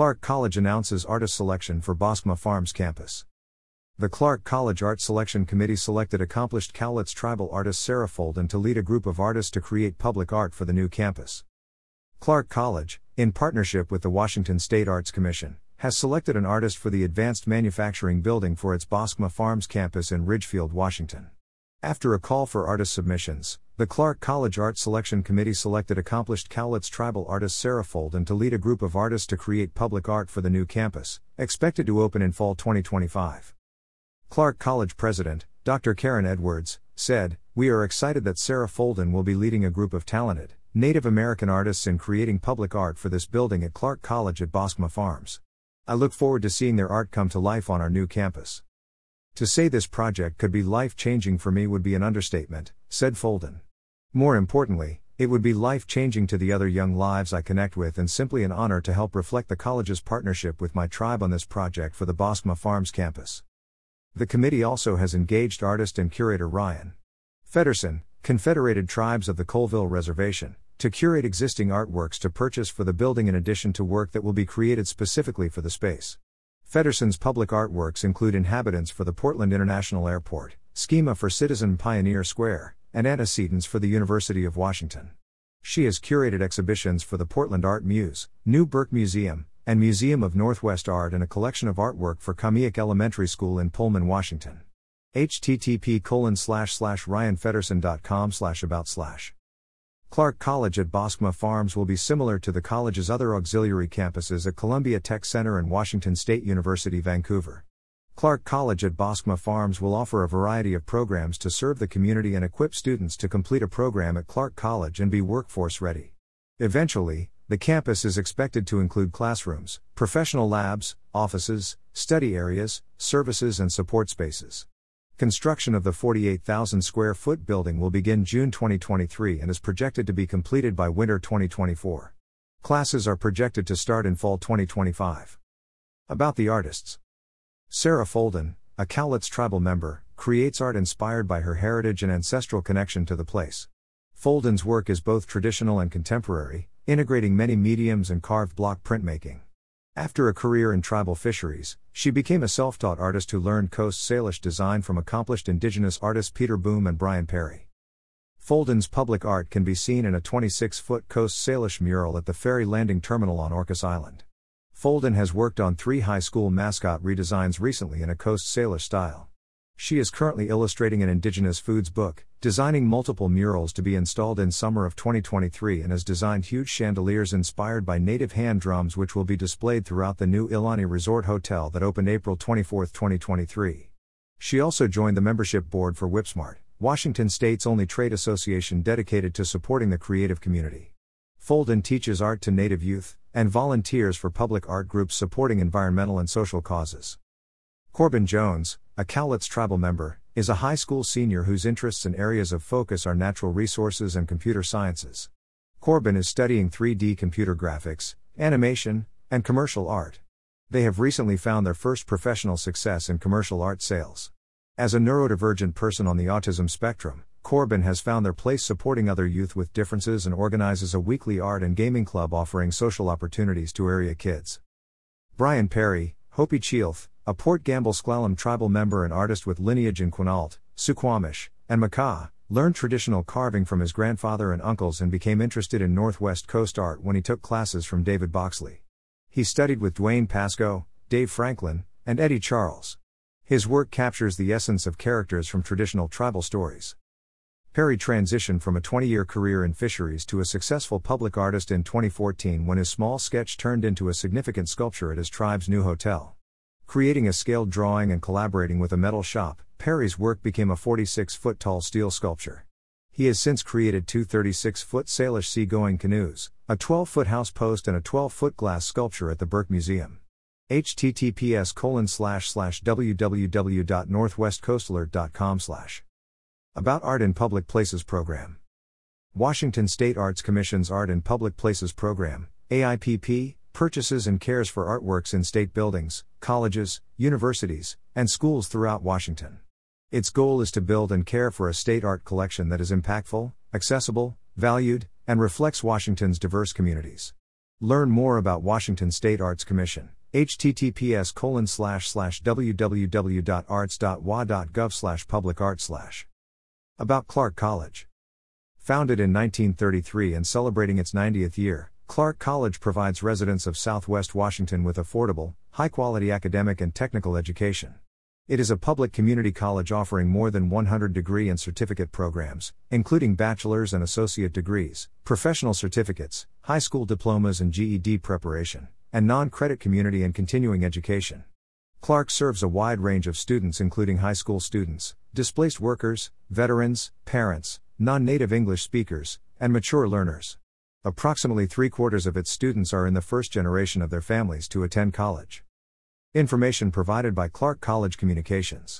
Clark College announces artist selection for Boschma Farms campus. The Clark College Art Selection Committee selected accomplished Cowlitz tribal artist Sarah Folden to lead a group of artists to create public art for the new campus. Clark College, in partnership with the Washington State Arts Commission, has selected an artist for the Advanced Manufacturing Building for its Boschma Farms campus in Ridgefield, Washington. After a call for artist submissions, the Clark College Art Selection Committee selected accomplished Cowlitz tribal artist Sarah Folden to lead a group of artists to create public art for the new campus, expected to open in fall 2025. Clark College President, Dr. Karen Edwards, said, We are excited that Sarah Folden will be leading a group of talented, Native American artists in creating public art for this building at Clark College at Boschma Farms. I look forward to seeing their art come to life on our new campus. To say this project could be life changing for me would be an understatement, said Folden. More importantly, it would be life changing to the other young lives I connect with and simply an honor to help reflect the college's partnership with my tribe on this project for the Boschma Farms campus. The committee also has engaged artist and curator Ryan Feddersen, Confederated Tribes of the Colville Reservation, to curate existing artworks to purchase for the building in addition to work that will be created specifically for the space. Feddersen's public artworks include inhabitants for the Portland International Airport, schema for Citizen Pioneer Square, and antecedents for the University of Washington. She has curated exhibitions for the Portland Art Muse, New Burke Museum, and Museum of Northwest Art and a collection of artwork for Kamiak Elementary School in Pullman, Washington. http colon slash slash ryanfeddersen.com slash about slash Clark College at Boschma Farms will be similar to the college's other auxiliary campuses at Columbia Tech Center and Washington State University, Vancouver. Clark College at Boschma Farms will offer a variety of programs to serve the community and equip students to complete a program at Clark College and be workforce ready. Eventually, the campus is expected to include classrooms, professional labs, offices, study areas, services, and support spaces. Construction of the 48,000 square foot building will begin June 2023 and is projected to be completed by winter 2024. Classes are projected to start in fall 2025. About the artists Sarah Folden, a Cowlitz tribal member, creates art inspired by her heritage and ancestral connection to the place. Folden's work is both traditional and contemporary, integrating many mediums and carved block printmaking. After a career in tribal fisheries, she became a self taught artist who learned Coast Salish design from accomplished indigenous artists Peter Boome and Brian Perry. Folden's public art can be seen in a 26 foot Coast Salish mural at the ferry landing terminal on Orcas Island. Folden has worked on three high school mascot redesigns recently in a Coast Salish style. She is currently illustrating an Indigenous Foods book, designing multiple murals to be installed in summer of 2023 and has designed huge chandeliers inspired by native hand drums which will be displayed throughout the new Ilani Resort Hotel that opened April 24, 2023. She also joined the membership board for Whipsmart, Washington state's only trade association dedicated to supporting the creative community. Folden teaches art to Native youth and volunteers for public art groups supporting environmental and social causes. Corbin Jones, a Cowlitz tribal member, is a high school senior whose interests and areas of focus are natural resources and computer sciences. Corbin is studying 3D computer graphics, animation, and commercial art. They have recently found their first professional success in commercial art sales. As a neurodivergent person on the autism spectrum, Corbin has found their place supporting other youth with differences and organizes a weekly art and gaming club offering social opportunities to area kids. Brian Perry, Hopi Chilth, a Port Gamble S'Klallam tribal member and artist with lineage in Quinault, Suquamish, and Makah, learned traditional carving from his grandfather and uncles and became interested in Northwest Coast art when he took classes from David Boxley. He studied with Duane Pasco, Dave Franklin, and Eddie Charles. His work captures the essence of characters from traditional tribal stories. Perry transitioned from a 20 year career in fisheries to a successful public artist in 2014 when his small sketch turned into a significant sculpture at his tribe's new hotel. Creating a scaled drawing and collaborating with a metal shop, Perry's work became a 46 foot tall steel sculpture. He has since created two 36 foot Salish seagoing canoes, a 12 foot house post, and a 12 foot glass sculpture at the Burke Museum. https www.northwestcoastalert.com About Art in Public Places Program Washington State Arts Commission's Art in Public Places Program, AIPP, purchases and cares for artworks in state buildings, colleges, universities, and schools throughout Washington. Its goal is to build and care for a state art collection that is impactful, accessible, valued, and reflects Washington's diverse communities. Learn more about Washington State Arts Commission. https www.arts.wa.gov public art. About Clark College. Founded in 1933 and celebrating its 90th year, Clark College provides residents of Southwest Washington with affordable, high quality academic and technical education. It is a public community college offering more than 100 degree and certificate programs, including bachelor's and associate degrees, professional certificates, high school diplomas and GED preparation, and non credit community and continuing education. Clark serves a wide range of students, including high school students, displaced workers, veterans, parents, non native English speakers, and mature learners. Approximately three quarters of its students are in the first generation of their families to attend college. Information provided by Clark College Communications.